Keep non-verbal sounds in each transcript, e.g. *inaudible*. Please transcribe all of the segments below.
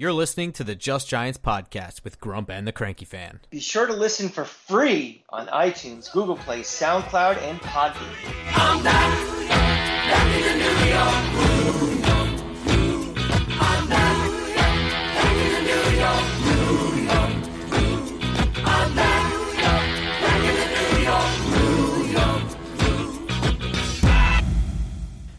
You're listening to the Just Giants podcast with Grump and the Cranky Fan. Be sure to listen for free on iTunes, Google Play, SoundCloud, and Podbean. I'm back, back in the New York I'm back, back in the New York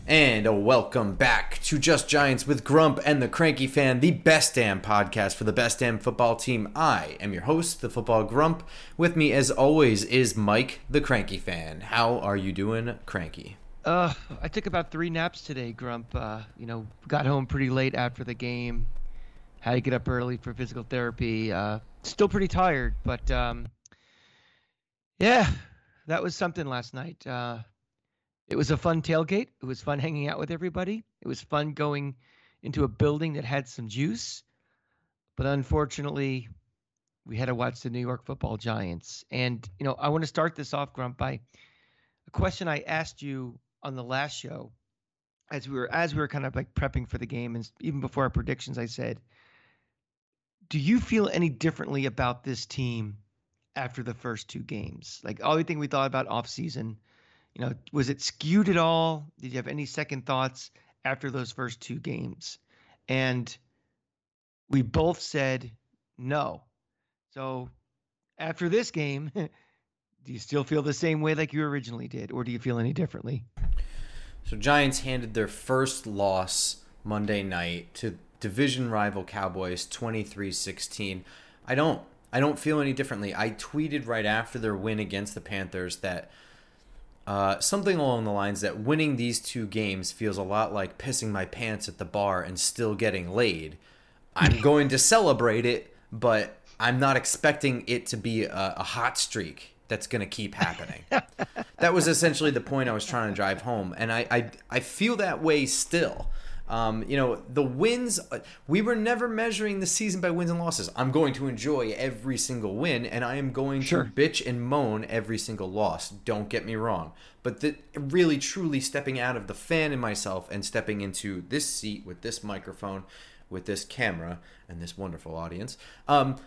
And a welcome back to Just Giants with Grump and the Cranky Fan, the best damn podcast for the best damn football team. I am your host, the Football Grump. With me, as always, is Mike, the Cranky Fan. How are you doing, Cranky? Uh, I took about three naps today, Grump. Uh, you know, got home pretty late after the game. Had to get up early for physical therapy. Uh, still pretty tired, but um, yeah, that was something last night. Uh, it was a fun tailgate. It was fun hanging out with everybody. It was fun going into a building that had some juice. But unfortunately, we had to watch the New York football giants. And, you know, I want to start this off, Grump, by a question I asked you on the last show as we were as we were kind of like prepping for the game and even before our predictions, I said, Do you feel any differently about this team after the first two games? Like everything we thought about off season – you know, was it skewed at all? Did you have any second thoughts after those first two games? And we both said no. So after this game, *laughs* do you still feel the same way like you originally did, or do you feel any differently? So Giants handed their first loss Monday night to division rival Cowboys 23-16. I don't I don't feel any differently. I tweeted right after their win against the Panthers that uh, something along the lines that winning these two games feels a lot like pissing my pants at the bar and still getting laid. I'm *laughs* going to celebrate it, but I'm not expecting it to be a, a hot streak that's going to keep happening. *laughs* that was essentially the point I was trying to drive home, and I, I I feel that way still. Um, you know, the wins, uh, we were never measuring the season by wins and losses. I'm going to enjoy every single win, and I am going sure. to bitch and moan every single loss. Don't get me wrong. But the, really, truly stepping out of the fan in myself and stepping into this seat with this microphone, with this camera, and this wonderful audience. Um,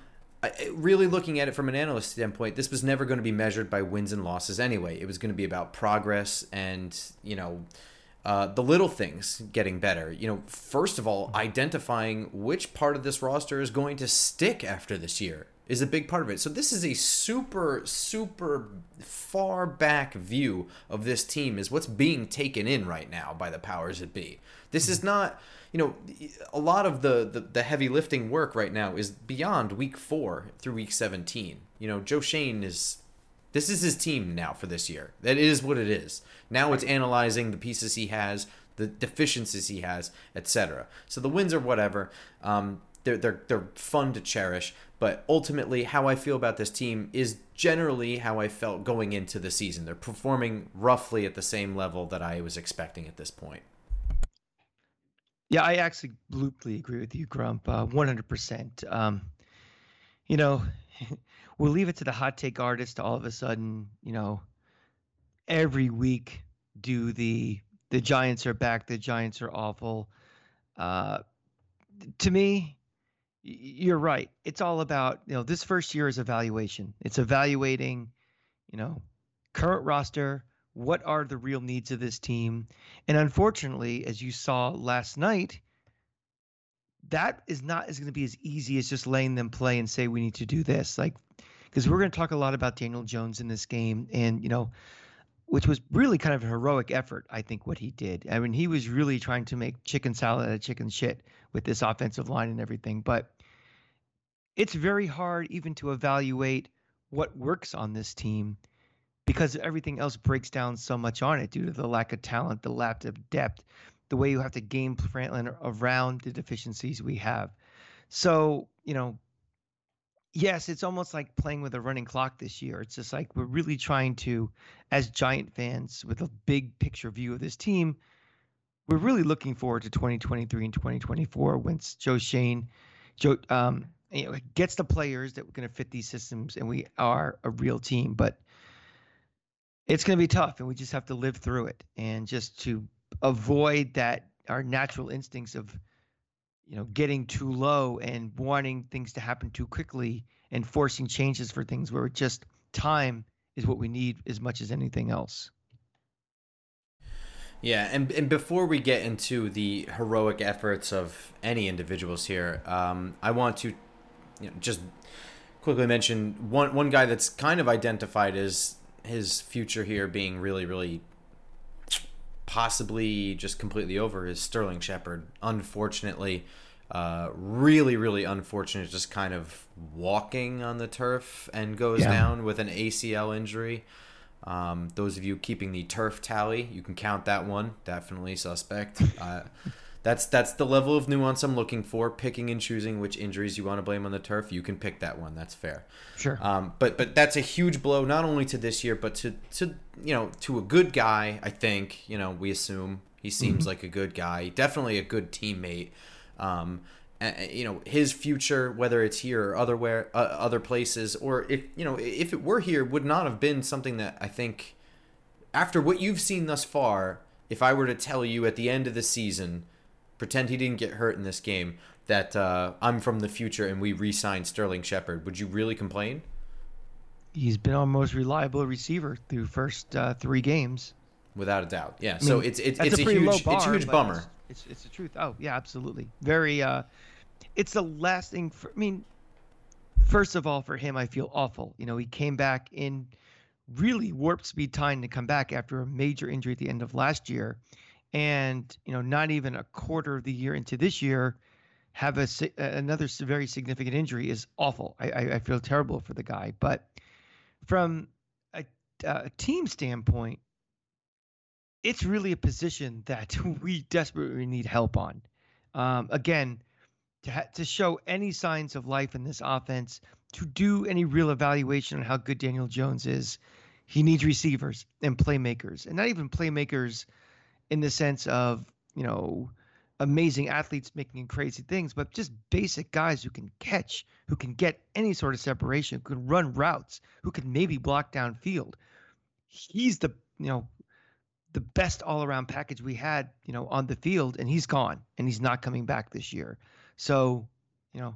really looking at it from an analyst standpoint, this was never going to be measured by wins and losses anyway. It was going to be about progress and, you know, uh, the little things getting better. You know, first of all, identifying which part of this roster is going to stick after this year is a big part of it. So this is a super, super far back view of this team is what's being taken in right now by the powers that be. This is not, you know, a lot of the, the, the heavy lifting work right now is beyond week four through week 17. You know, Joe Schoen is this is his team now for this year. That is what it is. Now it's analyzing the pieces he has, the deficiencies he has, etc. So the wins are whatever. Um, they're, they're, they're fun to cherish, but ultimately, how I feel about this team is generally how I felt going into the season. They're performing roughly at the same level that I was expecting at this point. Yeah, I actually absolutely agree with you, Grump, uh, 100%. Um, you know, *laughs* we'll leave it to the hot take artist to all of a sudden, you know, every week do the the Giants are back, the Giants are awful. Uh, to me, you're right. It's all about you know this first year is evaluation. It's evaluating, you know, current roster. What are the real needs of this team? And unfortunately, as you saw last night, that is not is going to be as easy as just laying them play and say we need to do this. Like because we're going to talk a lot about Daniel Jones in this game, and you know, which was really kind of a heroic effort. I think what he did. I mean, he was really trying to make chicken salad out of chicken shit with this offensive line and everything. But it's very hard even to evaluate what works on this team because everything else breaks down so much on it due to the lack of talent, the lack of depth, the way you have to game plan around the deficiencies we have. So, you know, yes, it's almost like playing with a running clock this year. It's just like we're really trying to, as Giant fans with a big picture view of this team, we're really looking forward to 2023 and 2024 once Joe Schoen, Joe, um, you know, gets the players that we're going to fit these systems and we are a real team. But it's going to be tough and we just have to live through it and just to avoid that our natural instincts of you know, getting too low and wanting things to happen too quickly and forcing changes for things where just time is what we need as much as anything else. Yeah, and and before we get into the heroic efforts of any individuals here, um, I want to you know, just quickly mention one one guy that's kind of identified as his future here being really, really possibly just completely over is Sterling Shepard. Unfortunately, uh, really, really unfortunate, just kind of walking on the turf and goes yeah. down with an ACL injury. Um, those of you keeping the turf tally, you can count that one. Definitely suspect. *laughs* Uh, that's that's the level of nuance I'm looking for. Picking and choosing which injuries you want to blame on the turf. You can pick that one. That's fair. Sure. Um, but but that's a huge blow not only to this year, but to to you know to a good guy. I think you know we assume he seems mm-hmm. like a good guy. Definitely a good teammate. Um, you know his future, whether it's here or otherwhere, uh, other places, or if you know if it were here, would not have been something that I think. After what you've seen thus far, if I were to tell you at the end of the season, pretend he didn't get hurt in this game, that uh, I'm from the future and we re-signed Sterling Shepard, would you really complain? He's been our most reliable receiver through first uh, three games, without a doubt. Yeah, I mean, so it's it's it's a, a huge bar, it's a huge bummer. It's, it's the truth. Oh yeah, absolutely. Very. Uh, it's the last thing for. I mean, first of all, for him, I feel awful. You know, he came back in really warp speed time to come back after a major injury at the end of last year, and you know, not even a quarter of the year into this year, have a another very significant injury is awful. I, I, feel terrible for the guy, but from a, a team standpoint, it's really a position that *laughs* we desperately need help on. Um, again, to, ha- to show any signs of life in this offense, to do any real evaluation on how good Daniel Jones is, he needs receivers and playmakers, and not even playmakers in the sense of you know amazing athletes making crazy things, but just basic guys who can catch, who can get any sort of separation, who can run routes, who can maybe block downfield. He's the you know the best all-around package we had, you know, on the field, and he's gone, and he's not coming back this year. So, you know,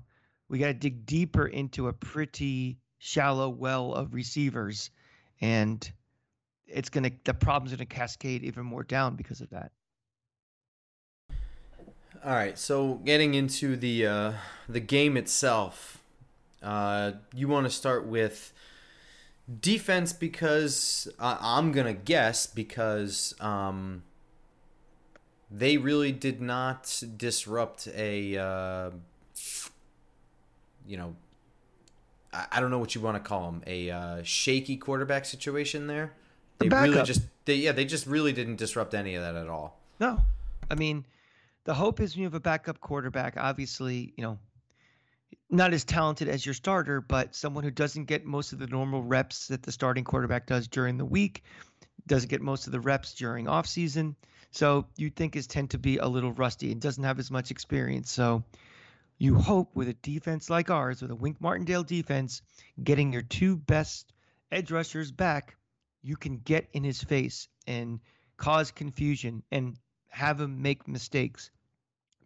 we got to dig deeper into a pretty shallow well of receivers, and it's gonna the problem's gonna cascade even more down because of that. All right, so getting into the uh, the game itself, uh, you want to start with defense because uh, I'm gonna guess because um, they really did not disrupt a uh, you know I, I, don't know what you want to call them a uh, shaky quarterback situation there. They really just they yeah they just really didn't disrupt any of that at all. No, I mean the hope is when you have a backup quarterback. Obviously, you know not as talented as your starter, but someone who doesn't get most of the normal reps that the starting quarterback does during the week, doesn't get most of the reps during off season. So you think is tend to be a little rusty and doesn't have as much experience. So you hope with a defense like ours, with a Wink Martindale defense, getting your two best edge rushers back, you can get in his face and cause confusion and have him make mistakes.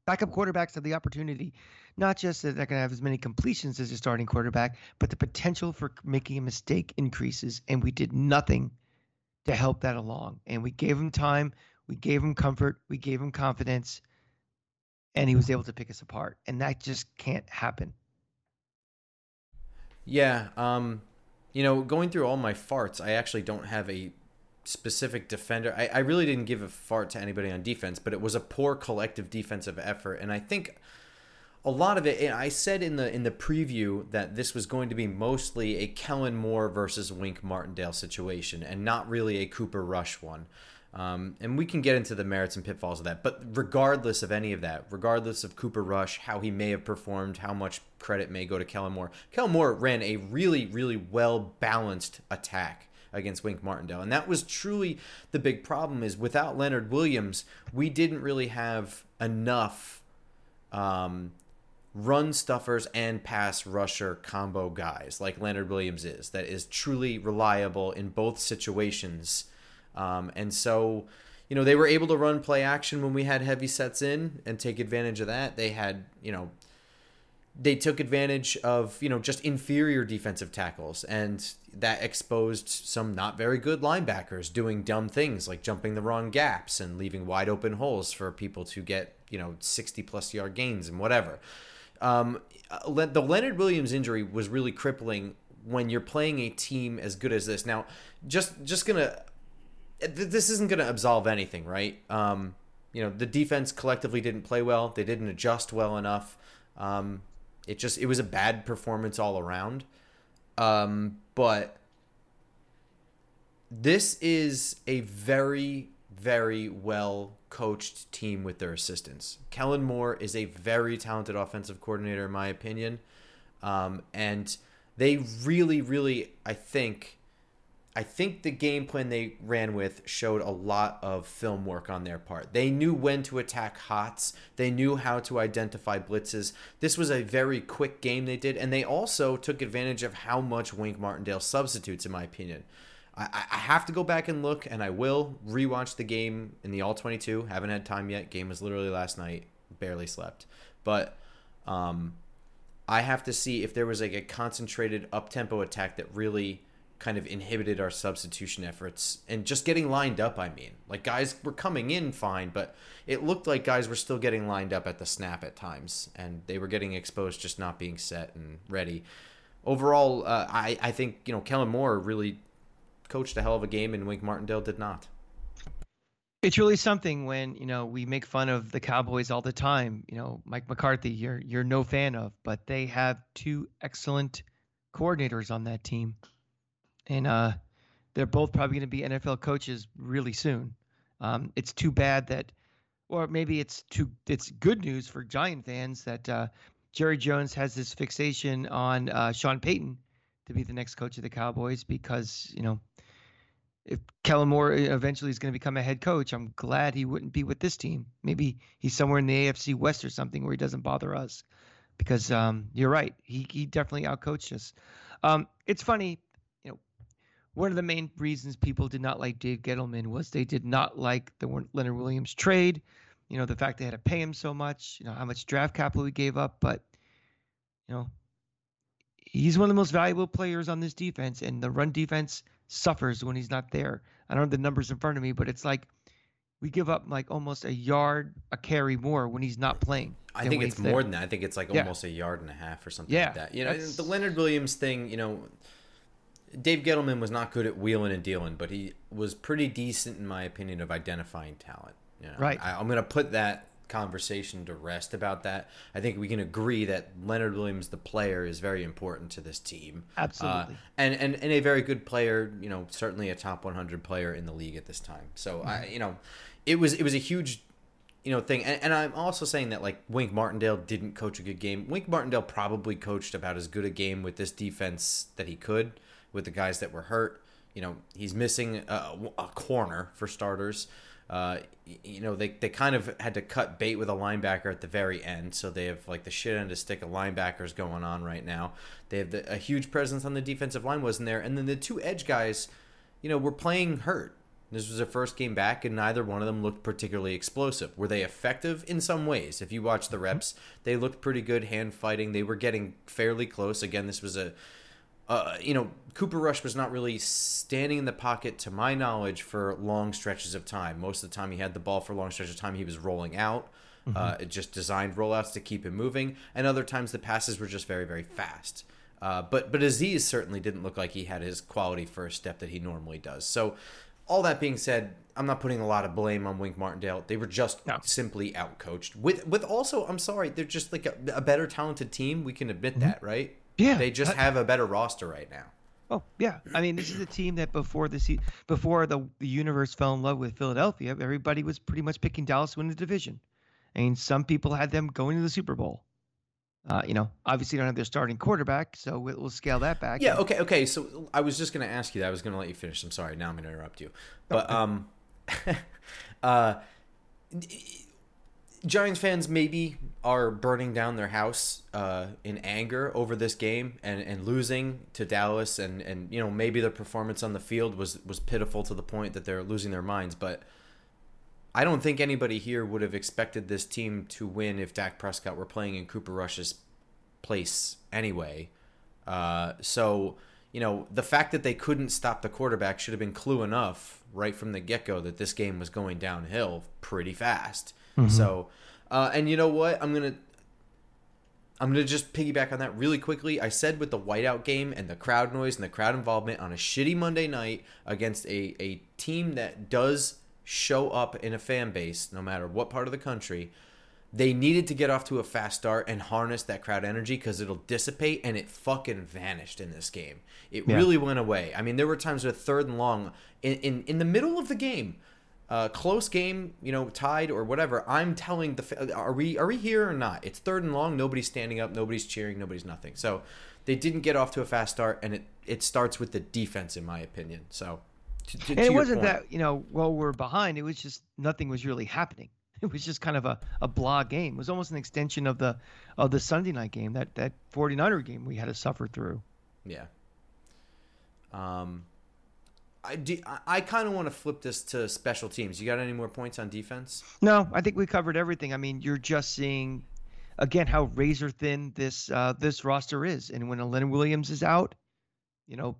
Backup quarterbacks have the opportunity not just that they're going to have as many completions as a starting quarterback, but the potential for making a mistake increases. And we did nothing to help that along. And we gave him time, we gave him comfort, we gave him confidence, and he was able to pick us apart. And that just can't happen. Yeah. Um, you know, going through all my farts, I actually don't have a specific defender. I, I really didn't give a fart to anybody on defense, but it was a poor collective defensive effort. And I think a lot of it I said in the in the preview that this was going to be mostly a Kellen Moore versus Wink Martindale situation and not really a Cooper Rush one. Um, and we can get into the merits and pitfalls of that. But regardless of any of that, regardless of Cooper Rush, how he may have performed, how much credit may go to Kellen Moore, Kellen Moore ran a really, really well balanced attack against Wink Martindale. And that was truly the big problem is without Leonard Williams, we didn't really have enough um, run stuffers and pass rusher combo guys like Leonard Williams is that is truly reliable in both situations. Um, and so, you know, they were able to run play action when we had heavy sets in and take advantage of that. They had, you know, they took advantage of, you know, just inferior defensive tackles and that exposed some not very good linebackers doing dumb things like jumping the wrong gaps and leaving wide open holes for people to get, you know, 60 plus yard gains and whatever. Um, the Leonard Williams injury was really crippling when you're playing a team as good as this. Now, just just gonna this isn't going to absolve anything, right? Um, you know, the defense collectively didn't play well. They didn't adjust well enough. Um, it just it was a bad performance all around. Um, but this is a very very well coached team with their assistants. Kellen Moore is a very talented offensive coordinator, in my opinion, um, and they really, really, I think I think the game plan they ran with showed a lot of film work on their part. They knew when to attack hots, they knew how to identify blitzes. This was a very quick game they did, and they also took advantage of how much Wink Martindale substitutes, in my opinion. I, I have to go back and look, and I will rewatch the game in the All 22. Haven't had time yet. Game was literally last night. Barely slept. But um, I have to see if there was like a concentrated up tempo attack that really kind of inhibited our substitution efforts and just getting lined up i mean. Like guys were coming in fine but it looked like guys were still getting lined up at the snap at times and they were getting exposed just not being set and ready. Overall uh, i i think you know kellen moore really coached a hell of a game and wink martindale did not. It's really something when you know we make fun of the Cowboys all the time. You know, Mike McCarthy, you're you're no fan of, but they have two excellent coordinators on that team and uh, they're both probably going to be NFL coaches really soon. Um, it's too bad that, or maybe it's too. It's good news for Giant fans that uh, Jerry Jones has this fixation on uh, Sean Payton to be the next coach of the Cowboys because you know if Kellen Moore eventually is going to become a head coach, I'm glad he wouldn't be with this team. Maybe he's somewhere in the AFC West or something where he doesn't bother us. Because um, you're right, he he definitely outcoached us. Um, it's funny one of the main reasons people did not like Dave Gettleman was they did not like the Leonard Williams trade. You know, the fact they had to pay him so much, you know, how much draft capital he gave up. But, you know, he's one of the most valuable players on this defense, and the run defense suffers when he's not there. I don't have the numbers in front of me, but it's like we give up like almost a yard a carry more when he's not playing. I think it's more than that. I think it's like yeah. almost a yard and a half or something yeah, like that. You know, the Leonard Williams thing, you know, Dave Gettleman was not good at wheeling and dealing, but he was pretty decent, in my opinion, of identifying talent. You know, right. I, am going to put that conversation to rest about that. I think we can agree that Leonard Williams, the player, is very important to this team. Absolutely. Uh, and, and and a very good player. You know, certainly a top 100 player in the league at this time. So mm-hmm. I, you know, it was it was a huge you know thing and, and, i'm also saying that like wink martindale didn't coach a good game wink martindale probably coached about as good a game with this defense that he could with the guys that were hurt. You know, he's missing a, a corner for starters. Uh, you know, they, they kind of had to cut bait with a linebacker at the very end, so they have like the shit end of stick of linebackers going on right now. They have the, a huge presence on the defensive line wasn't there, and then the two edge guys, you know, were playing hurt. This was their first game back, and neither one of them looked particularly explosive. Were they effective in some ways? If you watch the reps, they looked pretty good hand fighting. They were getting fairly close. Again, this was a uh, you know, Cooper Rush was not really standing in the pocket, to my knowledge, for long stretches of time. Most of the time, he had the ball for long stretches of time. He was rolling out. Mm-hmm. Uh, it just designed rollouts to keep him moving, and other times the passes were just very, very fast. Uh, but but Azeez certainly didn't look like he had his quality first step that he normally does. So, all that being said, I'm not putting a lot of blame on Wink Martindale. They were just no. simply outcoached. With with also, I'm sorry, they're just like a, a better talented team. We can admit mm-hmm. that, right? Yeah, they just have a better roster right now. Oh yeah, I mean this is a team that before the se- before the the universe fell in love with Philadelphia, everybody was pretty much picking Dallas to win the division. I mean, some people had them going to the Super Bowl. Uh, you know, obviously don't have their starting quarterback, so we'll, we'll scale that back. Yeah. Okay. Okay. So I was just going to ask you that. I was going to let you finish. I'm sorry. Now I'm going to interrupt you. But okay. um, *laughs* uh, Giants fans maybe are burning down their house uh, in anger over this game and, and losing to Dallas and, and you know maybe their performance on the field was was pitiful to the point that they're losing their minds but I don't think anybody here would have expected this team to win if Dak Prescott were playing in Cooper Rush's place anyway. Uh, so, you know, the fact that they couldn't stop the quarterback should have been clue enough right from the get go that this game was going downhill pretty fast. Mm-hmm. So, uh, and you know what? I'm gonna I'm gonna just piggyback on that really quickly. I said with the whiteout game and the crowd noise and the crowd involvement on a shitty Monday night against a, a team that does show up in a fan base, no matter what part of the country, they needed to get off to a fast start and harness that crowd energy because it'll dissipate and it fucking vanished in this game. It yeah. really went away. I mean, there were times with third and long in, in, in the middle of the game uh, close game, you know, tied or whatever. I'm telling the are we are we here or not? It's third and long. Nobody's standing up. Nobody's cheering. Nobody's nothing. So they didn't get off to a fast start, and it it starts with the defense, in my opinion. So. To, to, and it wasn't point. that you know well we're behind it was just nothing was really happening *laughs* it was just kind of a, a blah game it was almost an extension of the of the sunday night game that that 49er game we had to suffer through yeah um I, do, I kind of want to flip this to special teams. You got any more points on defense? No, I think we covered everything. I mean, you're just seeing again how razor thin this uh, this roster is, and when Leonard Williams is out, you know,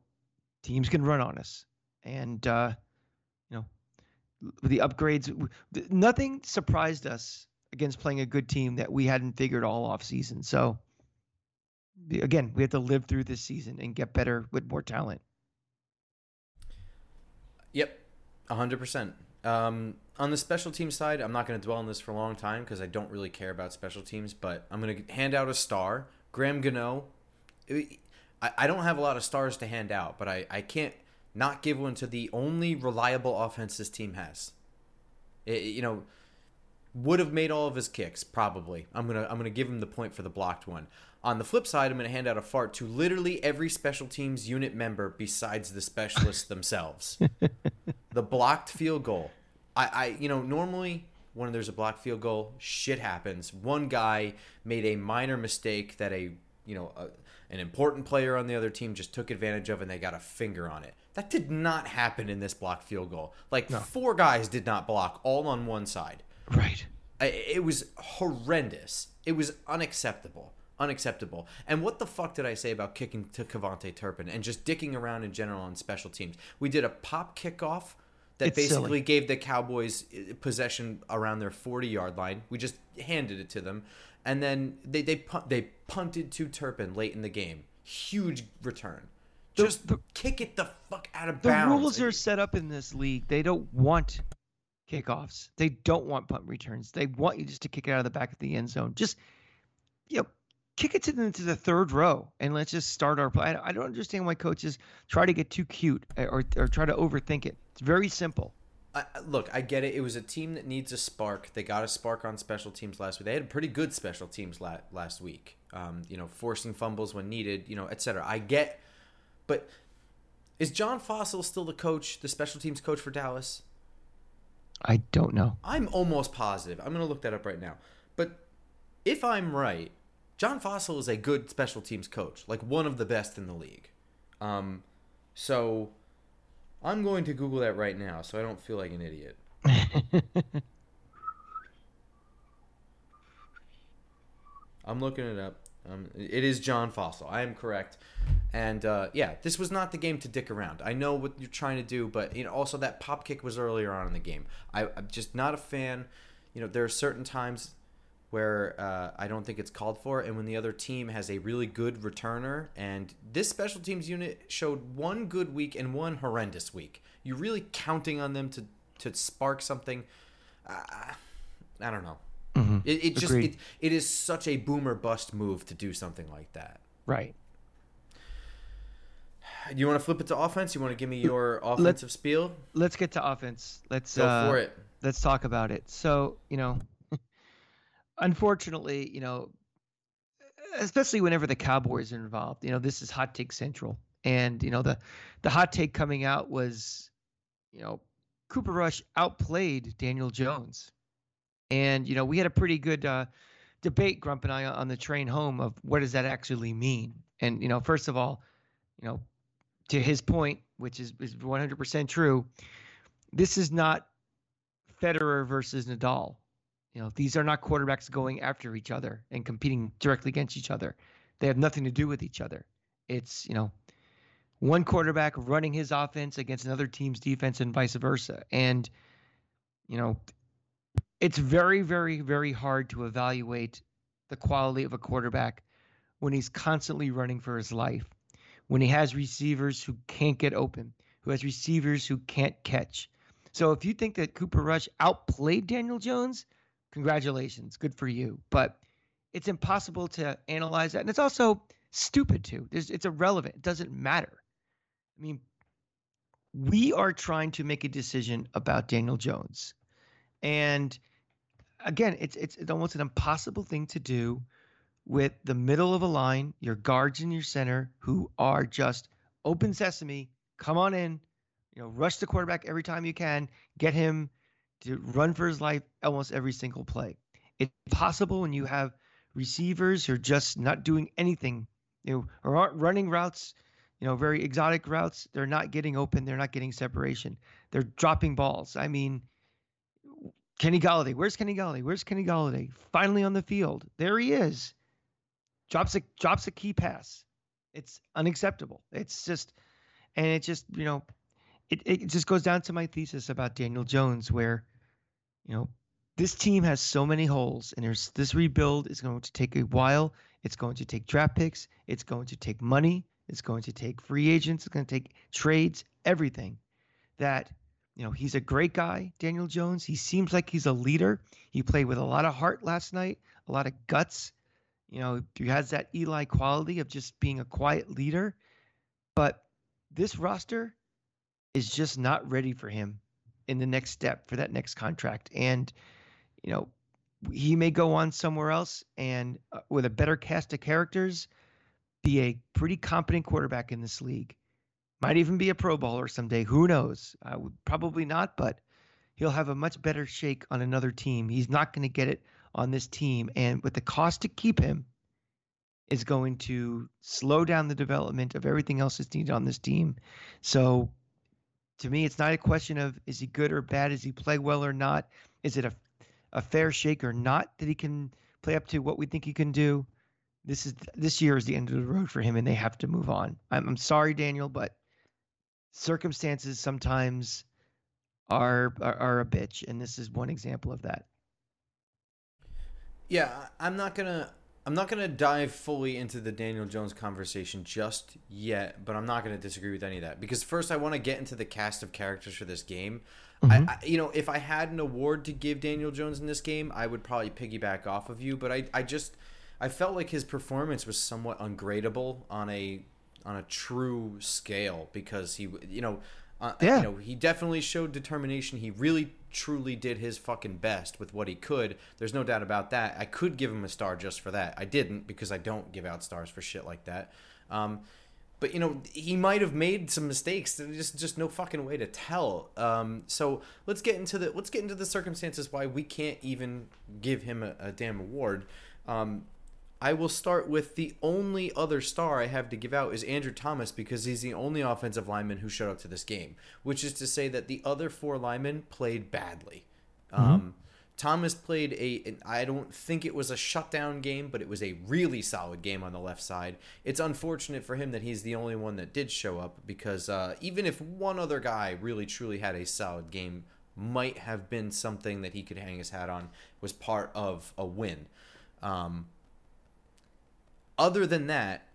teams can run on us, and uh, you know, the upgrades. Nothing surprised us against playing a good team that we hadn't figured all off season. So again, we have to live through this season and get better with more talent. Yep, hundred um, percent. On the special team side, I'm not going to dwell on this for a long time because I don't really care about special teams. But I'm going to hand out a star, Graham Gano. I, I don't have a lot of stars to hand out, but I, I can't not give one to the only reliable offense this team has. It, you know, would have made all of his kicks probably. I'm gonna I'm gonna give him the point for the blocked one. On the flip side, I'm going to hand out a fart to literally every special teams unit member besides the specialists themselves. *laughs* the blocked field goal. I, I, you know, normally when there's a blocked field goal, shit happens. One guy made a minor mistake that a, you know, a, an important player on the other team just took advantage of and they got a finger on it. That did not happen in this blocked field goal. Like no. four guys did not block all on one side. Right. It was horrendous. It was unacceptable unacceptable. And what the fuck did I say about kicking to KaVontae Turpin and just dicking around in general on special teams? We did a pop kickoff that it's basically silly. gave the Cowboys uh, possession around their 40 yard line. We just handed it to them, and then they they they punted to Turpin late in the game. Huge return. Just the, the, kick it the fuck out of the bounds. The rules are set up in this league. They don't want kickoffs. They don't want punt returns. They want you just to kick it out of the back of the end zone. Just you know, kick it to the, to the third row and let's just start our play. I don't understand why coaches try to get too cute eh, or, or try to overthink it. It's very simple. I, look, I get it. It was a team that needs a spark. They got a spark on special teams last week. They had pretty good special teams la- last week. Um, you know, forcing fumbles when needed. You know, etc. I get, but is John Fassel still the coach, the special teams coach for Dallas? I don't know. I'm almost positive. I'm going to look that up right now. But if I'm right, John Fassel is a good special teams coach, like one of the best in the league. Um, so I'm going to Google that right now so I don't feel like an idiot. *laughs* I'm looking it up. Um, it is John Fassel. I am correct. And uh, yeah, this was not the game to dick around. I know what you're trying to do, but you know, also that pop kick was earlier on in the game. I, I'm just not a fan. You know, there are certain times where uh, I don't think it's called for, and when the other team has a really good returner, and this special teams unit showed one good week and one horrendous week. You're really counting on them to to spark something. Uh, I don't know. Mm-hmm. It, it just it, it is such a boomer bust move to do something like that. Right. Do you want to flip it to offense? You want to give me your offensive let's, spiel? Let's get to offense. Let's go uh, for it. Let's talk about it. So you know, unfortunately, you know, especially whenever the Cowboys are involved, you know, this is hot take central. And, you know, the the hot take coming out was, you know, Cooper Rush outplayed Daniel Jones. And, you know, we had a pretty good uh, debate, Grump and I, on the train home of what does that actually mean? And, you know, first of all, you know, to his point, which is, is 100% true, this is not Federer versus Nadal. You know, these are not quarterbacks going after each other and competing directly against each other. They have nothing to do with each other. It's, you know, one quarterback running his offense against another team's defense and vice versa. And, you know, it's very, very, very hard to evaluate the quality of a quarterback when he's constantly running for his life, when he has receivers who can't get open, who has receivers who can't catch. So if you think that Cooper Rush outplayed Daniel Jones, congratulations, good for you. But it's impossible to analyze that. And it's also stupid too. It's, it's irrelevant. It doesn't matter. I mean, we are trying to make a decision about Daniel Jones. And again, it's, it's it's almost an impossible thing to do with the middle of a line, your guards in your center who are just open sesame, come on in, you know, rush the quarterback every time you can, get him to run for his life almost every single play. It's possible when you have receivers who are just not doing anything, you know, or aren't running routes, you know, very exotic routes. They're not getting open. They're not getting separation. They're dropping balls. I mean, Kenny Golladay. Where's Kenny Golladay? Where's Kenny Golladay? Finally on the field. There he is. Drops a drops a key pass. It's unacceptable. It's just, and it just you know, it it just goes down to my thesis about Daniel Jones, where, you know, this team has so many holes, and there's this rebuild is going to take a while. It's going to take draft picks. It's going to take money. It's going to take free agents. It's going to take trades. Everything that you know, he's a great guy, Daniel Jones. He seems like he's a leader. He played with a lot of heart last night, a lot of guts. You know, he has that Eli quality of just being a quiet leader. But this roster is just not ready for him in the next step for that next contract. And, you know, he may go on somewhere else and uh, with a better cast of characters be a pretty competent quarterback in this league. Might even be a Pro Bowler someday. Who knows? Probably not, but he'll have a much better shake on another team. He's not going to get it on this team. And with the cost to keep him, is going to slow down the development of everything else that's needed on this team. So to me, it's not a question of is he good or bad? Is he play well or not? Is it a, a fair shake or not that he can play up to what we think he can do? This is this year is the end of the road for him, and they have to move on. I'm, I'm sorry, Daniel, but circumstances sometimes are, are, are a bitch, and this is one example of that. Yeah, I'm not gonna I'm not gonna dive fully into the Daniel Jones conversation just yet, but I'm not gonna disagree with any of that because first I want to get into the cast of characters for this game. Mm-hmm. I, I, you know, if I had an award to give Daniel Jones in this game, I would probably piggyback off of you, but I I just I felt like his performance was somewhat ungradable on a on a true scale because he you know uh, yeah. you know he definitely showed determination he really truly did his fucking best with what he could. There's no doubt about that. I could give him a star just for that. I didn't because i don't give out stars for shit like that. Um, but you know he might have made some mistakes. There's just just no fucking way to tell. Um, so let's get into the let's get into the circumstances why we can't even give him a, a damn award. Um, I will start with the only other star I have to give out is Andrew Thomas because he's the only offensive lineman who showed up to this game, which is to say that the other four linemen played badly. Mm-hmm. Um, Thomas played a, I don't think it was a shutdown game, but it was a really solid game on the left side. It's unfortunate for him that he's the only one that did show up because uh, even if one other guy really truly had a solid game, might have been something that he could hang his hat on, was part of a win. Um, other than that,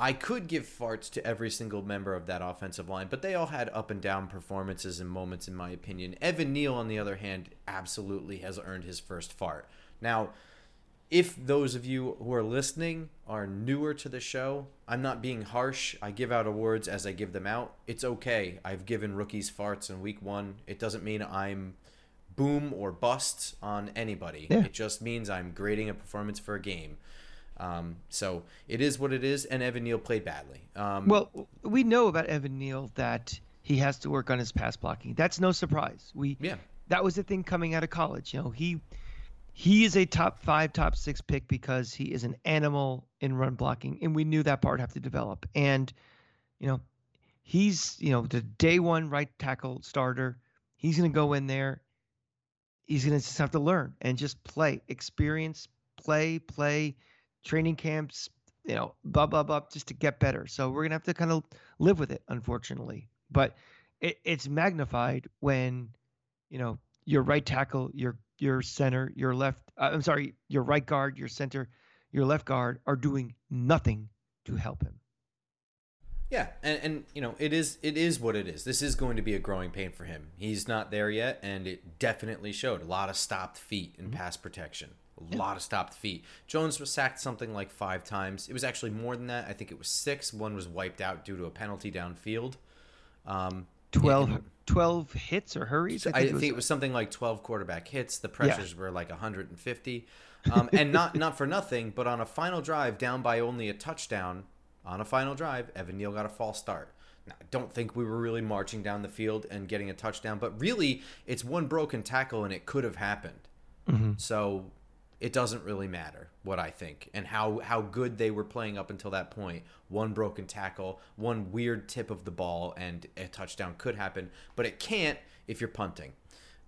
I could give farts to every single member of that offensive line, but they all had up and down performances and moments, in my opinion. Evan Neal, on the other hand, absolutely has earned his first fart. Now, if those of you who are listening are newer to the show, I'm not being harsh. I give out awards as I give them out. It's okay. I've given rookies farts in week one. It doesn't mean I'm boom or bust on anybody. Yeah. It just means I'm grading a performance for a game. Um, so it is what it is, and Evan Neal played badly. Um, well, we know about Evan Neal that he has to work on his pass blocking. That's no surprise. We yeah. That was the thing coming out of college. You know, he he is a top five, top six pick because he is an animal in run blocking, and we knew that part have to develop. And you know, he's you know the day one right tackle starter. He's going to go in there he's going to just have to learn and just play, experience, play, play, training camps, you know, blah blah blah, just to get better. So we're gonna have to kind of live with it, unfortunately. But it, it's magnified when, you know, your right tackle, your your center, your left, uh, I'm sorry, your right guard, your center, your left guard are doing nothing to help him. Yeah, and, and you know it is it is what it is. This is going to be a growing pain for him. He's not there yet, and it definitely showed a lot of stopped feet in mm-hmm. pass protection. A yeah. lot of stopped feet. Jones was sacked something like five times. It was actually more than that. I think it was six. One was wiped out due to a penalty downfield. Um, 12, and, 12 hits or hurries? I think, I it, was, think it was something like 12 quarterback hits. The pressures yeah. were like 150. Um, and not, not for nothing, but on a final drive, down by only a touchdown, on a final drive, Evan Neal got a false start. Now, I don't think we were really marching down the field and getting a touchdown, but really, it's one broken tackle and it could have happened. Mm-hmm. So it doesn't really matter what I think and how how good they were playing up until that point. One broken tackle, one weird tip of the ball, and a touchdown could happen, but it can't if you're punting.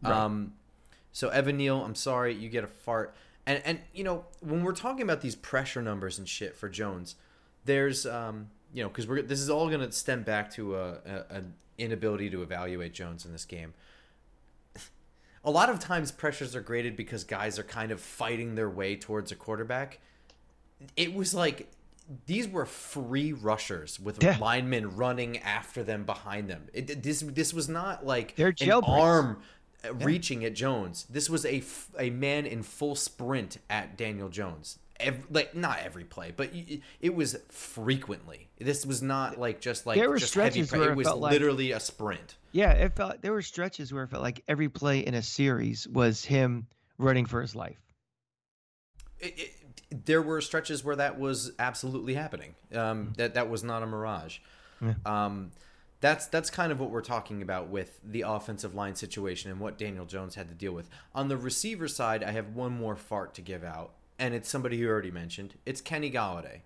Right. Um, so Evan Neal, I'm sorry, you get a fart. And and you know when we're talking about these pressure numbers and shit for Jones, there's um, you know because we're this is all going to stem back to a, a, an inability to evaluate Jones in this game a lot of times pressures are graded because guys are kind of fighting their way towards a quarterback. It was like these were free rushers with yeah. linemen running after them behind them. It, this this was not like They're an arm uh, yeah. reaching at Jones. This was a a man in full sprint at Daniel Jones every, like not every play, but it was frequently. This was not like just like there were just stretches where it, was literally like, a sprint. Yeah, it felt there were stretches where it felt like every play in a series was him running for his life. It, it, there were stretches where that was absolutely happening. Um, mm. That that was not a mirage. Yeah. Um, that's that's kind of what we're talking about with the offensive line situation and what Daniel Jones had to deal with. On the receiver side, I have one more fart to give out and it's somebody who already mentioned. It's Kenny Golladay.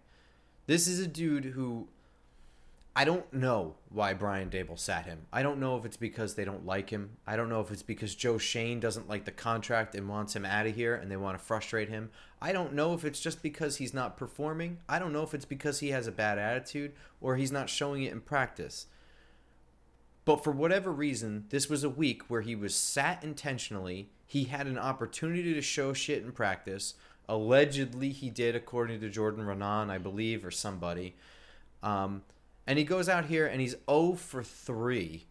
This is a dude who I don't know why Brian Daboll sat him. I don't know if it's because they don't like him. I don't know if it's because Joe Schoen doesn't like the contract and wants him out of here and they want to frustrate him. I don't know if it's just because he's not performing. I don't know if it's because he has a bad attitude or he's not showing it in practice. But for whatever reason, this was a week where he was sat intentionally. He had an opportunity to show shit in practice Allegedly, he did, according to Jordan Raanan, I believe, or somebody. Um, and he goes out here and he's 0 for 3.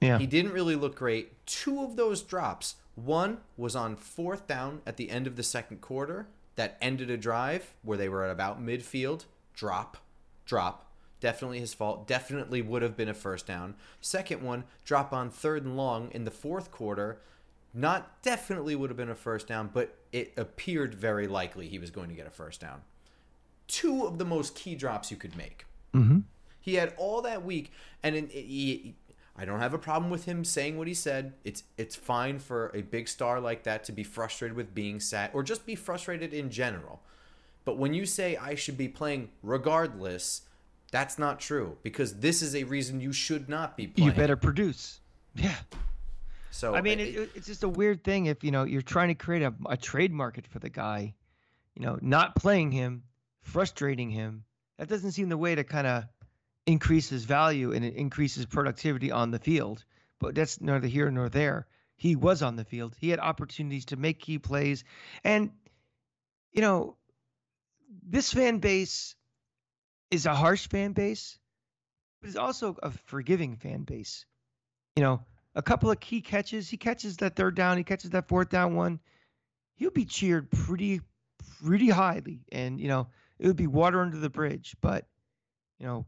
Yeah. He didn't really look great. Two of those drops. One was on fourth down at the end of the second quarter that ended a drive where they were at about midfield. Drop, drop. Definitely his fault. Definitely would have been a first down. Second one, drop on third and long in the fourth quarter not definitely would have been a first down, but it appeared very likely he was going to get a first down. Two of the most key drops you could make. Mm-hmm. He had all that week, and in, he, I don't have a problem with him saying what he said. It's it's fine for a big star like that to be frustrated with being sat, or just be frustrated in general. But when you say I should be playing regardless, that's not true because this is a reason you should not be playing. You better produce. Yeah. So I mean, uh, it, it's just a weird thing if you know you're trying to create a, a trade market for the guy, you know, not playing him, frustrating him. That doesn't seem the way to kind of increase his value and it increases productivity on the field. But that's neither here nor there. He was on the field. He had opportunities to make key plays, and you know, this fan base is a harsh fan base, but it's also a forgiving fan base. You know, a couple of key catches. He catches that third down. He catches that fourth down one. He'll be cheered pretty, pretty highly, and you know it would be water under the bridge. But you know,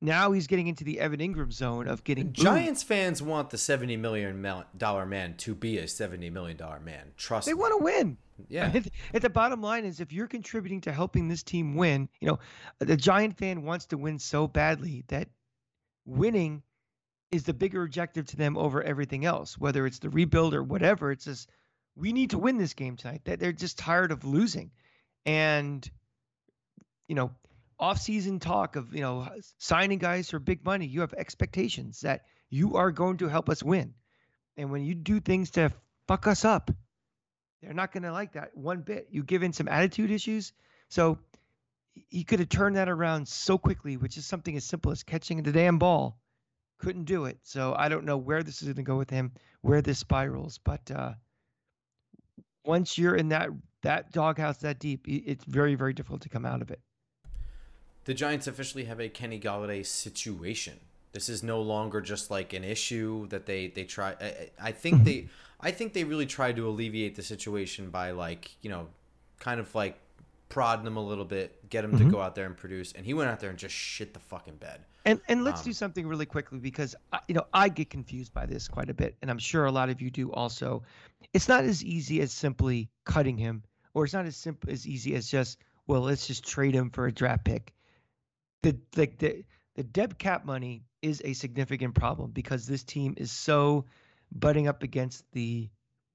now he's getting into the Evan Engram zone of getting. Giants fans want the seventy million dollar man to be a seventy million dollar man. Trust. Me. They me. want to win. Yeah. *laughs* At the bottom line is, if you're contributing to helping this team win, you know, the Giant fan wants to win so badly that winning is the bigger objective to them over everything else, whether it's the rebuild or whatever. It's just we need to win this game tonight. That they're just tired of losing, and you know, off-season talk of you know signing guys for big money. You have expectations that you are going to help us win, and when you do things to fuck us up. They're not going to like that one bit. You give in some attitude issues. So he could have turned that around so quickly, which is something as simple as catching the damn ball. Couldn't do it. So I don't know where this is going to go with him, where this spirals. But uh, once you're in that that doghouse that deep, it's very very difficult to come out of it. The Giants officially have a Kenny Golladay situation. This is no longer just like an issue that they they try. I, I think they *laughs* I think they really tried to alleviate the situation by like you know, kind of like prodding him a little bit, get him mm-hmm. to go out there and produce, and he went out there and just shit the fucking bed. And and let's um, do something really quickly because I, you know I get confused by this quite a bit, and I'm sure a lot of you do also. It's not as easy as simply cutting him, or it's not as simple as easy as just well, let's just trade him for a draft pick. The like the the dead cap money is a significant problem because this team is so butting up against the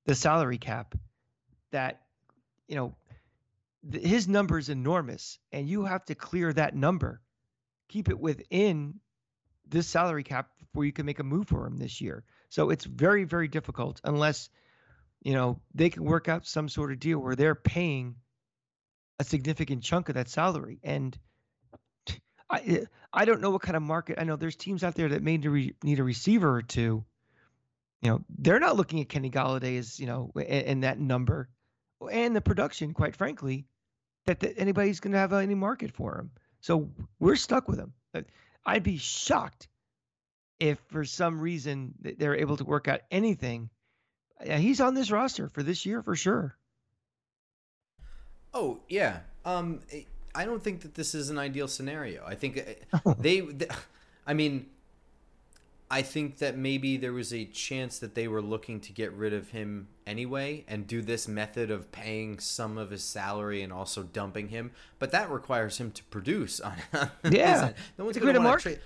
the salary cap that you know his number is enormous and you have to clear that number keep it within this salary cap before you can make a move for him this year so it's very very difficult unless you know they can work out some sort of deal where they're paying a significant chunk of that salary and I I don't know what kind of market. I know there's teams out there that may need a receiver or two. You know, they're not looking at Kenny Golladay as you know, and that number, and the production. Quite frankly, that, that anybody's going to have any market for him. So we're stuck with him. I'd be shocked if for some reason they're able to work out anything. He's on this roster for this year for sure. Oh yeah. Um, I don't think that this is an ideal scenario. I think uh, *laughs* they, they, I mean, I think that maybe there was a chance that they were looking to get rid of him anyway and do this method of paying some of his salary and also dumping him, but that requires him to produce on. *laughs* yeah, no one's going to want to trade.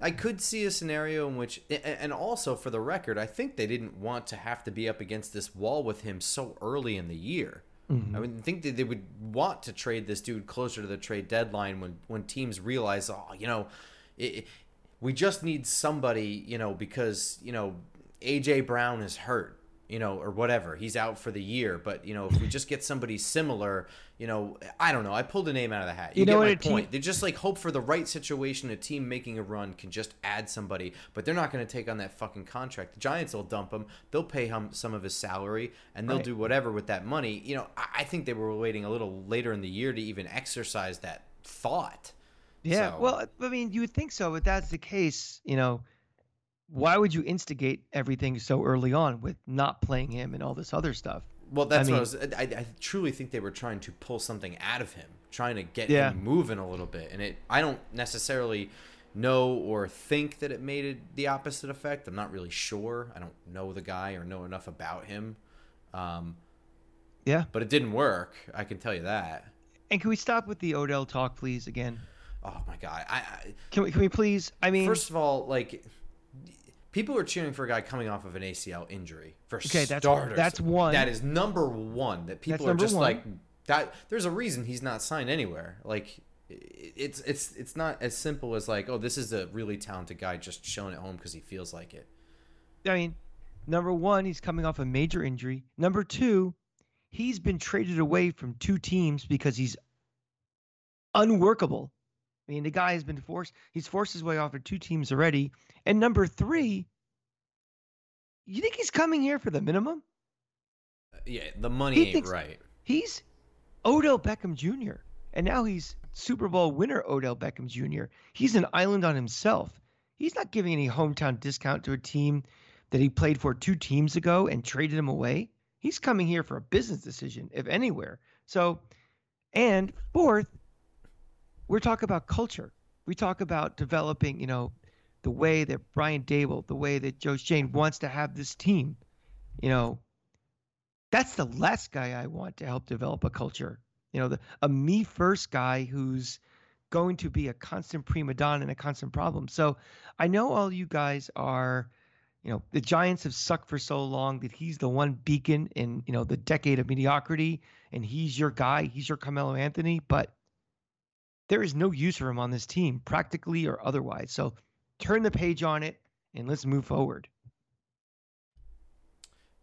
I could see a scenario in which, and also for the record, I think they didn't want to have to be up against this wall with him so early in the year. Mm-hmm. I would think that they would want to trade this dude closer to the trade deadline when when teams realize, oh, you know, it, we just need somebody, you know, because you know AJ Brown is hurt you know, or whatever. He's out for the year. But you know, if we just get somebody similar, you know, I don't know. I pulled a name out of the hat. You, you know get my point. Team- they just like hope for the right situation. A team making a run can just add somebody, but they're not going to take on that fucking contract. The Giants will dump him. They'll pay him some of his salary, and they'll right. do whatever with that money. You know, I, I think they were waiting a little later in the year to even exercise that thought. Yeah, so. well, I mean, you would think so, but that's the case. You know why would you instigate everything so early on with not playing him and all this other stuff? Well, that's I mean, what I was. I, I, truly think they were trying to pull something out of him, trying to get yeah. him moving a little bit, and it. I don't necessarily know or think that it made it the opposite effect. I'm not really sure. I don't know the guy or know enough about him. Um, yeah, but it didn't work. I can tell you that. And can we stop with the Odell talk, please? Again. Oh my god! I, I can we can we please? I mean, first of all, like people are cheering for a guy coming off of an ACL injury. For okay, that's starters, that's one. That is number one. That people are just one. like that. There's a reason he's not signed anywhere. Like it's it's it's not as simple as like oh this is a really talented guy just showing at home because he feels like it. I mean, number one, he's coming off a major injury. Number two, he's been traded away from two teams because he's unworkable. I mean, the guy has been forced, he's forced his way off of two teams already. And number three, you think he's coming here for the minimum? Uh, yeah, the money he ain't right. He's Odell Beckham Jr. And now he's Super Bowl winner Odell Beckham Jr. He's an island on himself. He's not giving any hometown discount to a team that he played for two teams ago and traded him away. He's coming here for a business decision, if anywhere. So, and fourth, we're talking about culture. We talk about developing, you know, the way that Brian Daboll, the way that Joe Schoen wants to have this team. You know, that's the last guy I want to help develop a culture. You know, the, a me first guy who's going to be a constant prima donna and a constant problem. So I know all you guys are, you know, the Giants have sucked for so long that he's the one beacon in, you know, the decade of mediocrity and he's your guy, he's your Carmelo Anthony, but there is no use for him on this team, practically or otherwise. So turn the page on it and let's move forward.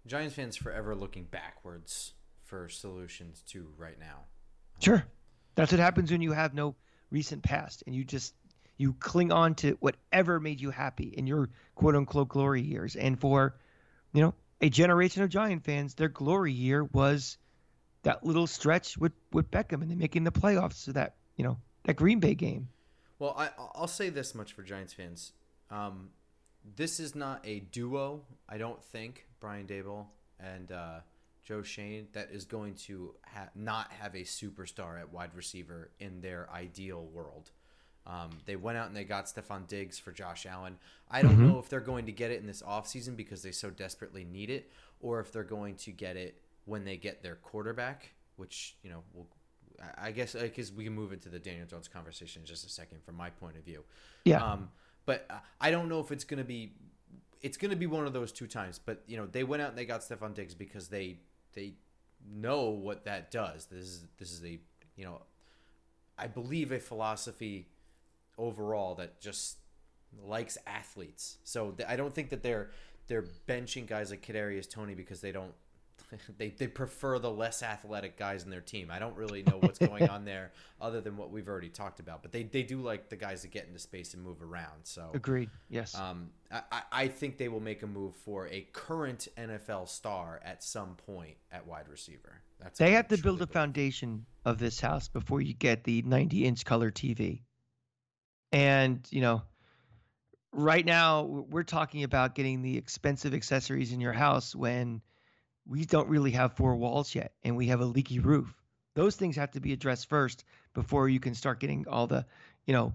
Giants fans forever looking backwards for solutions to right now. Sure. That's what happens when you have no recent past and you just you cling on to whatever made you happy in your quote unquote glory years. And for, you know, a generation of Giant fans, their glory year was that little stretch with, with Beckham and then making the playoffs so that, you know, that Green Bay game. Well, I, I'll say this much for Giants fans. Um, this is not a duo, I don't think, Brian Daboll and uh, Joe Schoen that is going to ha- not have a superstar at wide receiver in their ideal world. Um, they went out and they got Stefon Diggs for Josh Allen. I don't mm-hmm. know if they're going to get it in this offseason because they so desperately need it, or if they're going to get it when they get their quarterback, which, you know, will I guess because we can move into the Daniel Jones conversation in just a second from my point of view. Yeah. Um, but I don't know if it's going to be it's going to be one of those two times. But you know, they went out and they got Stefon Diggs because they they know what that does. This is this is a you know, I believe a philosophy overall that just likes athletes. So I don't think that they're they're benching guys like Kadarius Toney because they don't *laughs* they, they prefer the less athletic guys in their team. I don't really know what's going on *laughs* there other than what we've already talked about. But they, they do like the guys that get into space and move around. So agreed. Yes. Um, I, I think they will make a move for a current NFL star at some point at wide receiver. That's they have to build a foundation of this house before you get the 90 inch color TV. And you know, right now we're talking about getting the expensive accessories in your house when we don't really have four walls yet and we have a leaky roof. Those things have to be addressed first before you can start getting all the, you know,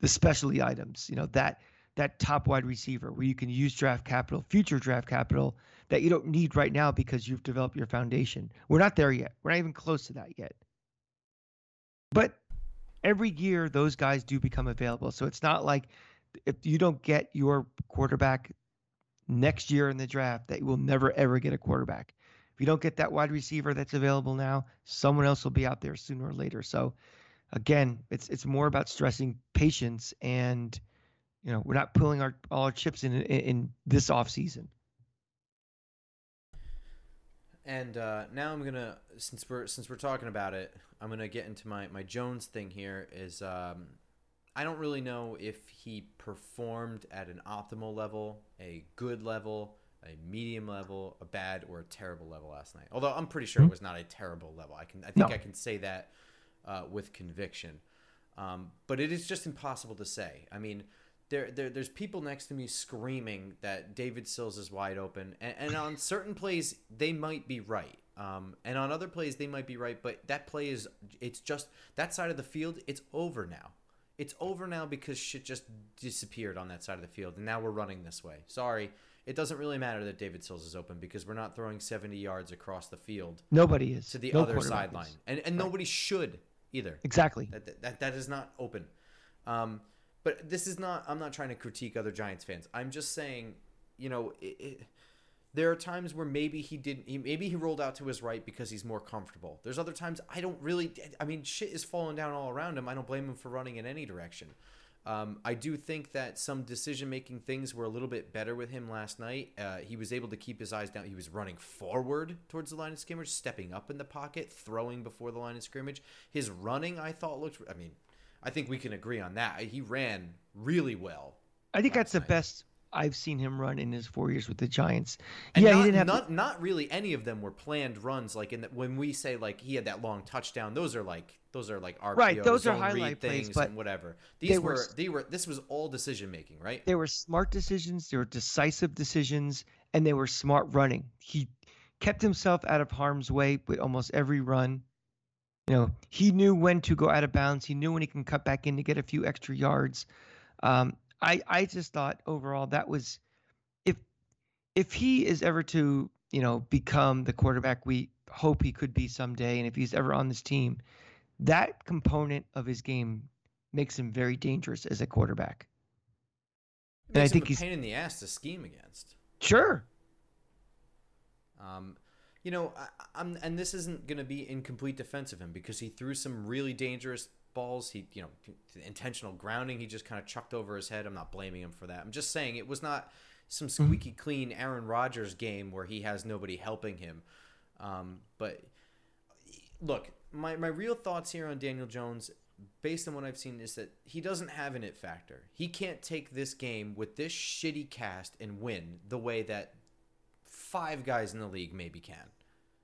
the specialty items, you know, that that top wide receiver where you can use draft capital, future draft capital that you don't need right now because you've developed your foundation. We're not there yet. We're not even close to that yet. But every year those guys do become available. So it's not like if you don't get your quarterback next year in the draft that you will never ever get a quarterback. If you don't get that wide receiver that's available now, someone else will be out there sooner or later. So again, it's it's more about stressing patience and you know, we're not pulling our all our chips in in, in this off season. And uh, now I'm gonna since we're since we're talking about it, I'm gonna get into my my Jones thing here. Is um, I don't really know if he performed at an optimal level, a good level, a medium level, a bad, or a terrible level last night. Although I'm pretty sure it hmm? was not a terrible level. I can I think no. I can say that uh, with conviction. Um, but it is just impossible to say. I mean, there, there there's people next to me screaming that David Sills is wide open, and, and on *laughs* certain plays they might be right. Um, and on other plays they might be right, but that play is it's just that side of the field. It's over now it's over now because shit just disappeared on that side of the field, and now we're running this way. Sorry, it doesn't really matter that David Sills is open because we're not throwing 70 yards across the field. Nobody is to the no other sideline, and and right. nobody should either. Exactly. That that, that is not open. Um, but this is not. I'm not trying to critique other Giants fans. I'm just saying, you know, it, it, there are times where maybe he didn't. He, maybe he rolled out to his right because he's more comfortable. There's other times I don't really. I mean, shit is falling down all around him. I don't blame him for running in any direction. Um, I do think that some decision making things were a little bit better with him last night. Uh, he was able to keep his eyes down. He was running forward towards the line of scrimmage, stepping up in the pocket, throwing before the line of scrimmage. His running, I thought, looked. I mean, I think we can agree on that. He ran really well. I think that's night. the best I've seen him run in his four years with the Giants. And yeah, not, he didn't have not, not really any of them were planned runs. Like in the, when we say like he had that long touchdown, those are like those are like RPO, right. Those are highlight plays, but and whatever. These were, were they were this was all decision making, right? They were smart decisions. They were decisive decisions, and they were smart running. He kept himself out of harm's way with almost every run. You know, he knew when to go out of bounds. He knew when he can cut back in to get a few extra yards. Um, I I just thought overall that was if if he is ever to you know become the quarterback we hope he could be someday, and if he's ever on this team, that component of his game makes him very dangerous as a quarterback. It and I think he's pain in the ass to scheme against. Sure. Um, you know, I, am and this isn't going to be in complete defense of him because he threw some really dangerous balls. He, you know, intentional grounding. He just kind of chucked over his head. I'm not blaming him for that. I'm just saying it was not. some squeaky clean Aaron Rodgers game where he has nobody helping him. Um, but look, my, my real thoughts here on Daniel Jones, based on what I've seen, is that he doesn't have an it factor. He can't take this game with this shitty cast and win the way that five guys in the league maybe can.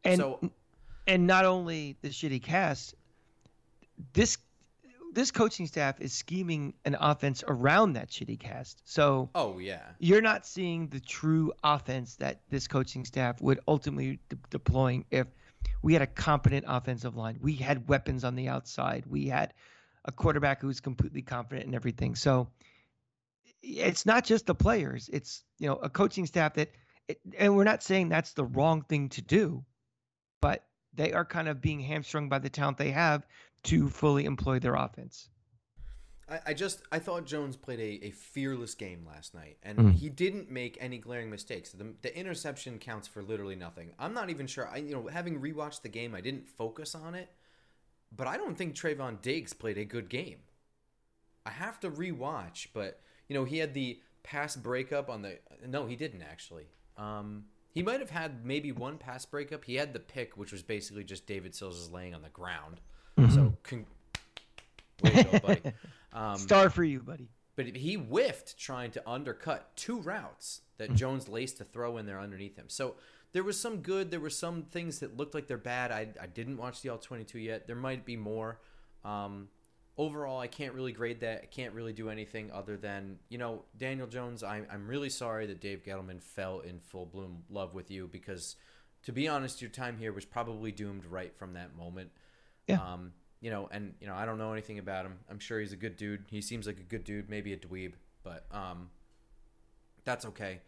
And so, and not only the shitty cast, this this coaching staff is scheming an offense around that shitty cast. So oh yeah, you're not seeing the true offense that this coaching staff would ultimately de- deploying if we had a competent offensive line. We had weapons on the outside. We had a quarterback who was completely confident in everything. So it's not just the players. It's you know a coaching staff that, and we're not saying that's the wrong thing to do, but they are kind of being hamstrung by the talent they have to fully employ their offense. I, I just I thought Jones played a, a fearless game last night, and mm. he didn't make any glaring mistakes. The, the interception counts for literally nothing. I'm not even sure. I you know having rewatched the game, I didn't focus on it, but I don't think Trevon Diggs played a good game. I have to rewatch, but you know he had the pass breakup on the no, he didn't actually. Um, he might have had maybe one pass breakup. He had the pick, which was basically just David Sills is laying on the ground. Mm-hmm. So, con- way go, buddy. *laughs* Um, Star for you, buddy. But he whiffed trying to undercut two routes that mm-hmm. Jones laced to throw in there underneath him. So there was some good. There were some things that looked like they're bad. I, I didn't watch the all 22 yet. There might be more. Um, overall, I can't really grade that. I can't really do anything other than, you know, Daniel Jones, I'm, I'm really sorry that Dave Gettleman fell in full bloom love with you because, to be honest, your time here was probably doomed right from that moment. Yeah. Um, you know, and you know, I don't know anything about him. I'm sure he's a good dude. He seems like a good dude, maybe a dweeb, but um, that's okay.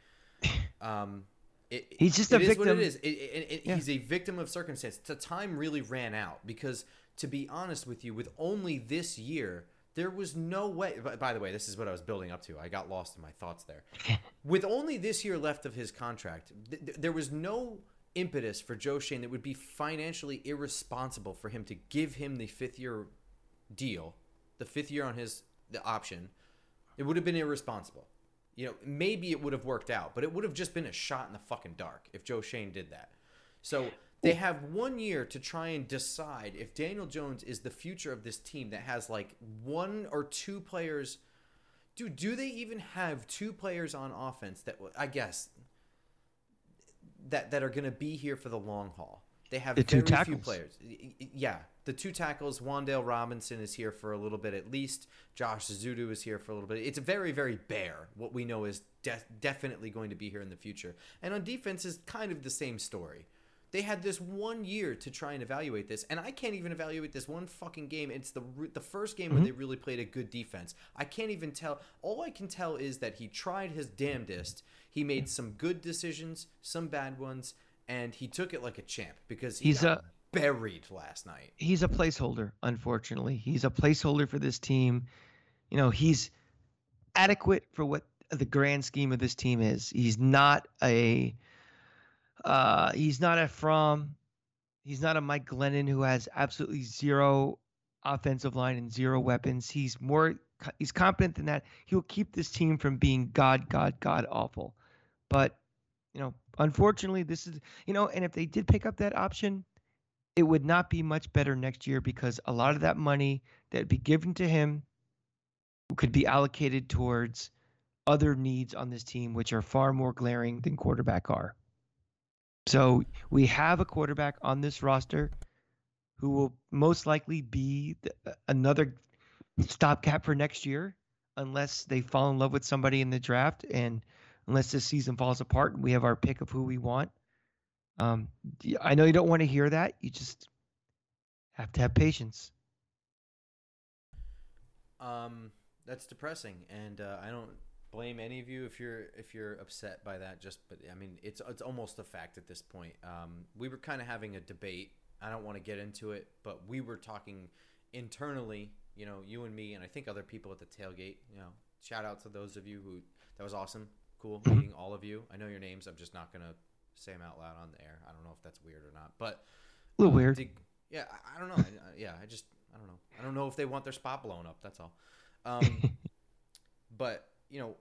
*laughs* Um, it, he's just a victim. what it is. It, it, yeah. He's a victim of circumstance. The time really ran out because, to be honest with you, with only this year, there was no way. By the way, this is what I was building up to. I got lost in my thoughts there. *laughs* with only this year left of his contract, th- there was no impetus for Joe Schoen that would be financially irresponsible for him to give him the fifth year deal, the fifth year on his the option. It would have been irresponsible. You know, maybe it would have worked out, but it would have just been a shot in the fucking dark if Joe Schoen did that. So they have one year to try and decide if Daniel Jones is the future of this team that has like one or two players. Dude, do they even have two players on offense that I guess that that are going to be here for the long haul. They have the very few players. Yeah, the two tackles. Wan'Dale Robinson is here for a little bit at least. Josh Ezeudu is here for a little bit. It's very, very bare. What we know is de- definitely going to be here in the future. And on defense is kind of the same story. They had this one year to try and evaluate this, and I can't even evaluate this one fucking game. It's the the first game mm-hmm. where they really played a good defense. I can't even tell. All I can tell is that he tried his damnedest. He made some good decisions, some bad ones, and he took it like a champ because he he's a buried last night. He's a placeholder, unfortunately. He's a placeholder for this team. You know, he's adequate for what the grand scheme of this team is. He's not a uh, he's not a from He's not a Mike Glennon who has absolutely zero offensive line and zero weapons. He's more he's competent than that. He will keep this team from being god god god awful. But you know, unfortunately, this is you know, and if they did pick up that option, it would not be much better next year because a lot of that money that would be given to him could be allocated towards other needs on this team, which are far more glaring than quarterback are. So we have a quarterback on this roster who will most likely be the, another stopgap for next year, unless they fall in love with somebody in the draft and unless this season falls apart and we have our pick of who we want. Um, I know you don't want to hear that. You just have to have patience. Um, that's depressing, and uh, I don't blame any of you if you're if you're upset by that. Just, but I mean, it's it's almost a fact at this point. Um, we were kind of having a debate. I don't want to get into it, but we were talking internally. You know, you and me, and I think other people at the tailgate. You know, shout out to those of you who that was awesome, cool mm-hmm. meeting all of you. I know your names. I'm just not gonna say them out loud on the air. I don't know if that's weird or not, but a little uh, weird. Did, yeah, I, I don't know. I, yeah, I just I don't know. I don't know if they want their spot blown up. That's all. Um, *laughs* but you know,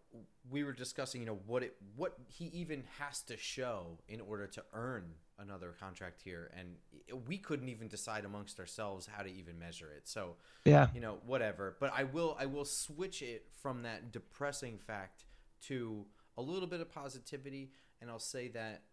we were discussing, you know, what it what he even has to show in order to earn another contract here, and we couldn't even decide amongst ourselves how to even measure it. So, yeah, you know, whatever. But I will I will switch it from that depressing fact to a little bit of positivity, and I'll say that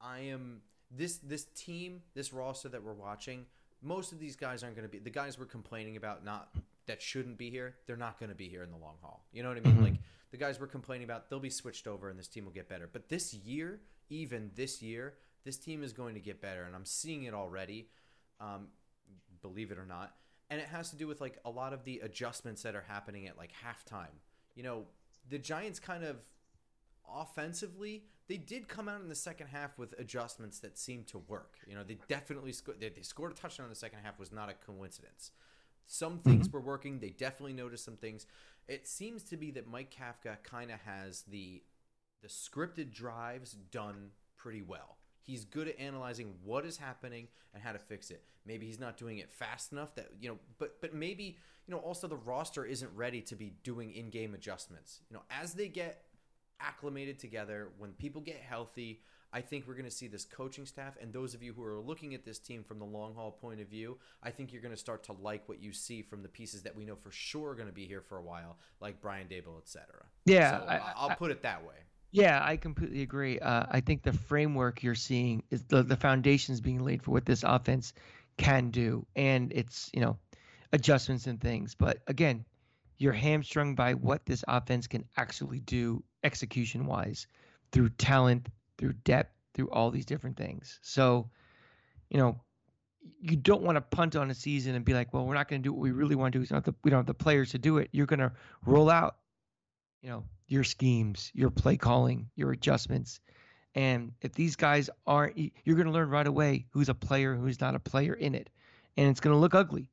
I am this this team, this roster that we're watching. Most of these guys aren't going to be the guys we're complaining about. Not that shouldn't be here. They're not going to be here in the long haul. You know what I mean? Mm-hmm. Like the guys we're complaining about, they'll be switched over, and this team will get better. But this year, even this year, this team is going to get better, and I'm seeing it already. Um, believe it or not, and it has to do with like a lot of the adjustments that are happening at like halftime. You know, the Giants kind of offensively, they did come out in the second half with adjustments that seemed to work. You know, they definitely scored. They, they, scored a touchdown in the second half was not a coincidence. Some things mm-hmm. were working. They definitely noticed some things. It seems to be that Mike Kafka kind of has the the scripted drives done pretty well. He's good at analyzing what is happening and how to fix it. Maybe he's not doing it fast enough that you know, but but maybe you know also the roster isn't ready to be doing in-game adjustments. You know, as they get acclimated together, when people get healthy, I think we're going to see this coaching staff and those of you who are looking at this team from the long haul point of view, I think you're going to start to like what you see from the pieces that we know for sure are going to be here for a while, like Brian Daboll, etc. Yeah, so I, will put it that way. Yeah, I completely agree. Uh, I think the framework you're seeing is the the foundations being laid for what this offense can do, and it's you know adjustments and things. But again, you're hamstrung by what this offense can actually do execution wise through talent, through depth, through all these different things. So, you know, you don't want to punt on a season and be like, well, we're not going to do what we really want to do. It's not the, we don't have the players to do it. You're going to roll out, you know, your schemes, your play calling, your adjustments. And if these guys aren't, you're going to learn right away who's a player, who's not a player in it. And it's going to look ugly.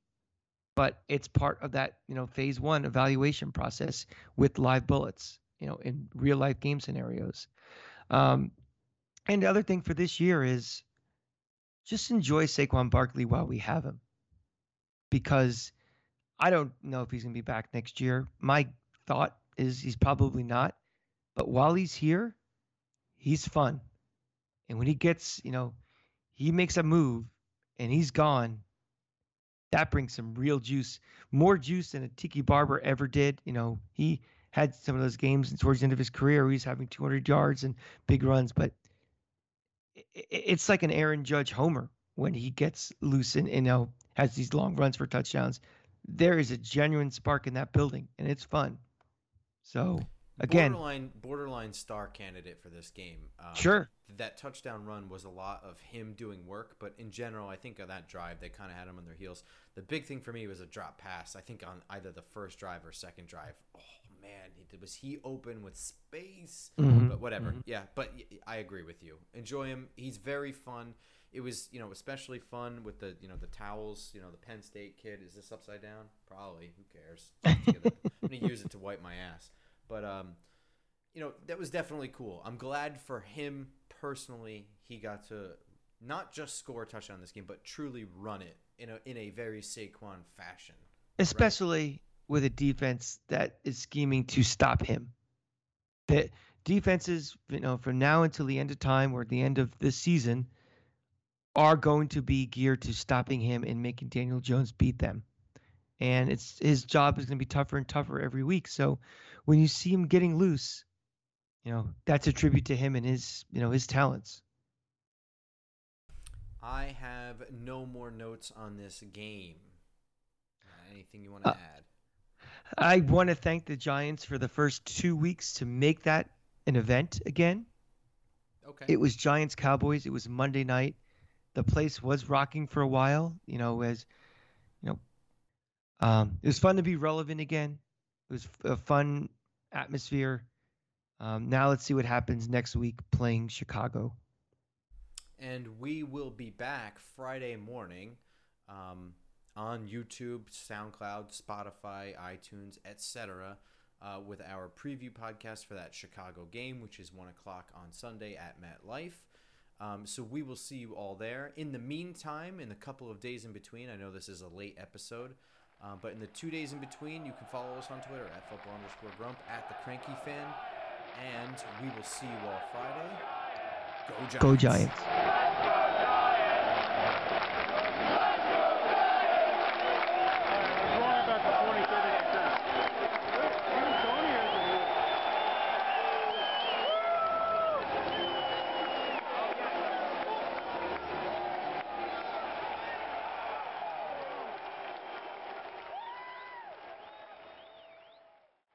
But it's part of that, you know, phase one evaluation process with live bullets, you know, in real life game scenarios. Um, and the other thing for this year is just enjoy Saquon Barkley while we have him. Because I don't know if he's going to be back next year. My thought is he's probably not. But while he's here, he's fun. And when he gets, you know, he makes a move and he's gone, that brings some real juice, more juice than a Tiki Barber ever did. You know, he had some of those games and towards the end of his career where he's having 200 yards and big runs, but it's like an Aaron Judge homer when he gets loose and you know has these long runs for touchdowns. There is a genuine spark in that building, and it's fun. So again, borderline borderline star candidate for this game. Um, sure, that touchdown run was a lot of him doing work, but in general, I think of that drive, they kind of had him on their heels. The big thing for me was a drop pass. I think on either the first drive or second drive. Oh man, was he open with space? Mm-hmm. But whatever. Mm-hmm. Yeah, but I agree with you. Enjoy him. He's very fun. It was, you know, especially fun with the, you know, the towels. You know, the Penn State kid. Is this upside down? Probably. Who cares? *laughs* I'm gonna use it to wipe my ass. But um, you know, that was definitely cool. I'm glad for him personally. He got to not just score a touchdown in this game, but truly run it in a in a very Saquon fashion. Especially with a defense that is scheming to stop him. That defenses, you know, from now until the end of time or the end of this season, are going to be geared to stopping him and making Daniel Jones beat them. And it's his job is going to be tougher and tougher every week. So when you see him getting loose, you know, that's a tribute to him and his, you know, his talents. I have no more notes on this game. Anything you want to uh, add? I want to thank the Giants for the first two weeks to make that an event again. Okay. It was Giants Cowboys. It was Monday night. The place was rocking for a while. You know, as you know, um, it was fun to be relevant again. It was a fun atmosphere. Um, now let's see what happens next week playing Chicago. And we will be back Friday morning. Um, on YouTube, SoundCloud, Spotify, iTunes, etc. Uh, with our preview podcast for that Chicago game, which is 1 o'clock on Sunday at MetLife. Um, so we will see you all there. In the meantime, in the couple of days in between, I know this is a late episode. Uh, but in the two days in between, you can follow us on Twitter at football underscore grump, at the cranky fan, and we will see you all Friday. Go Giants. Go Giants.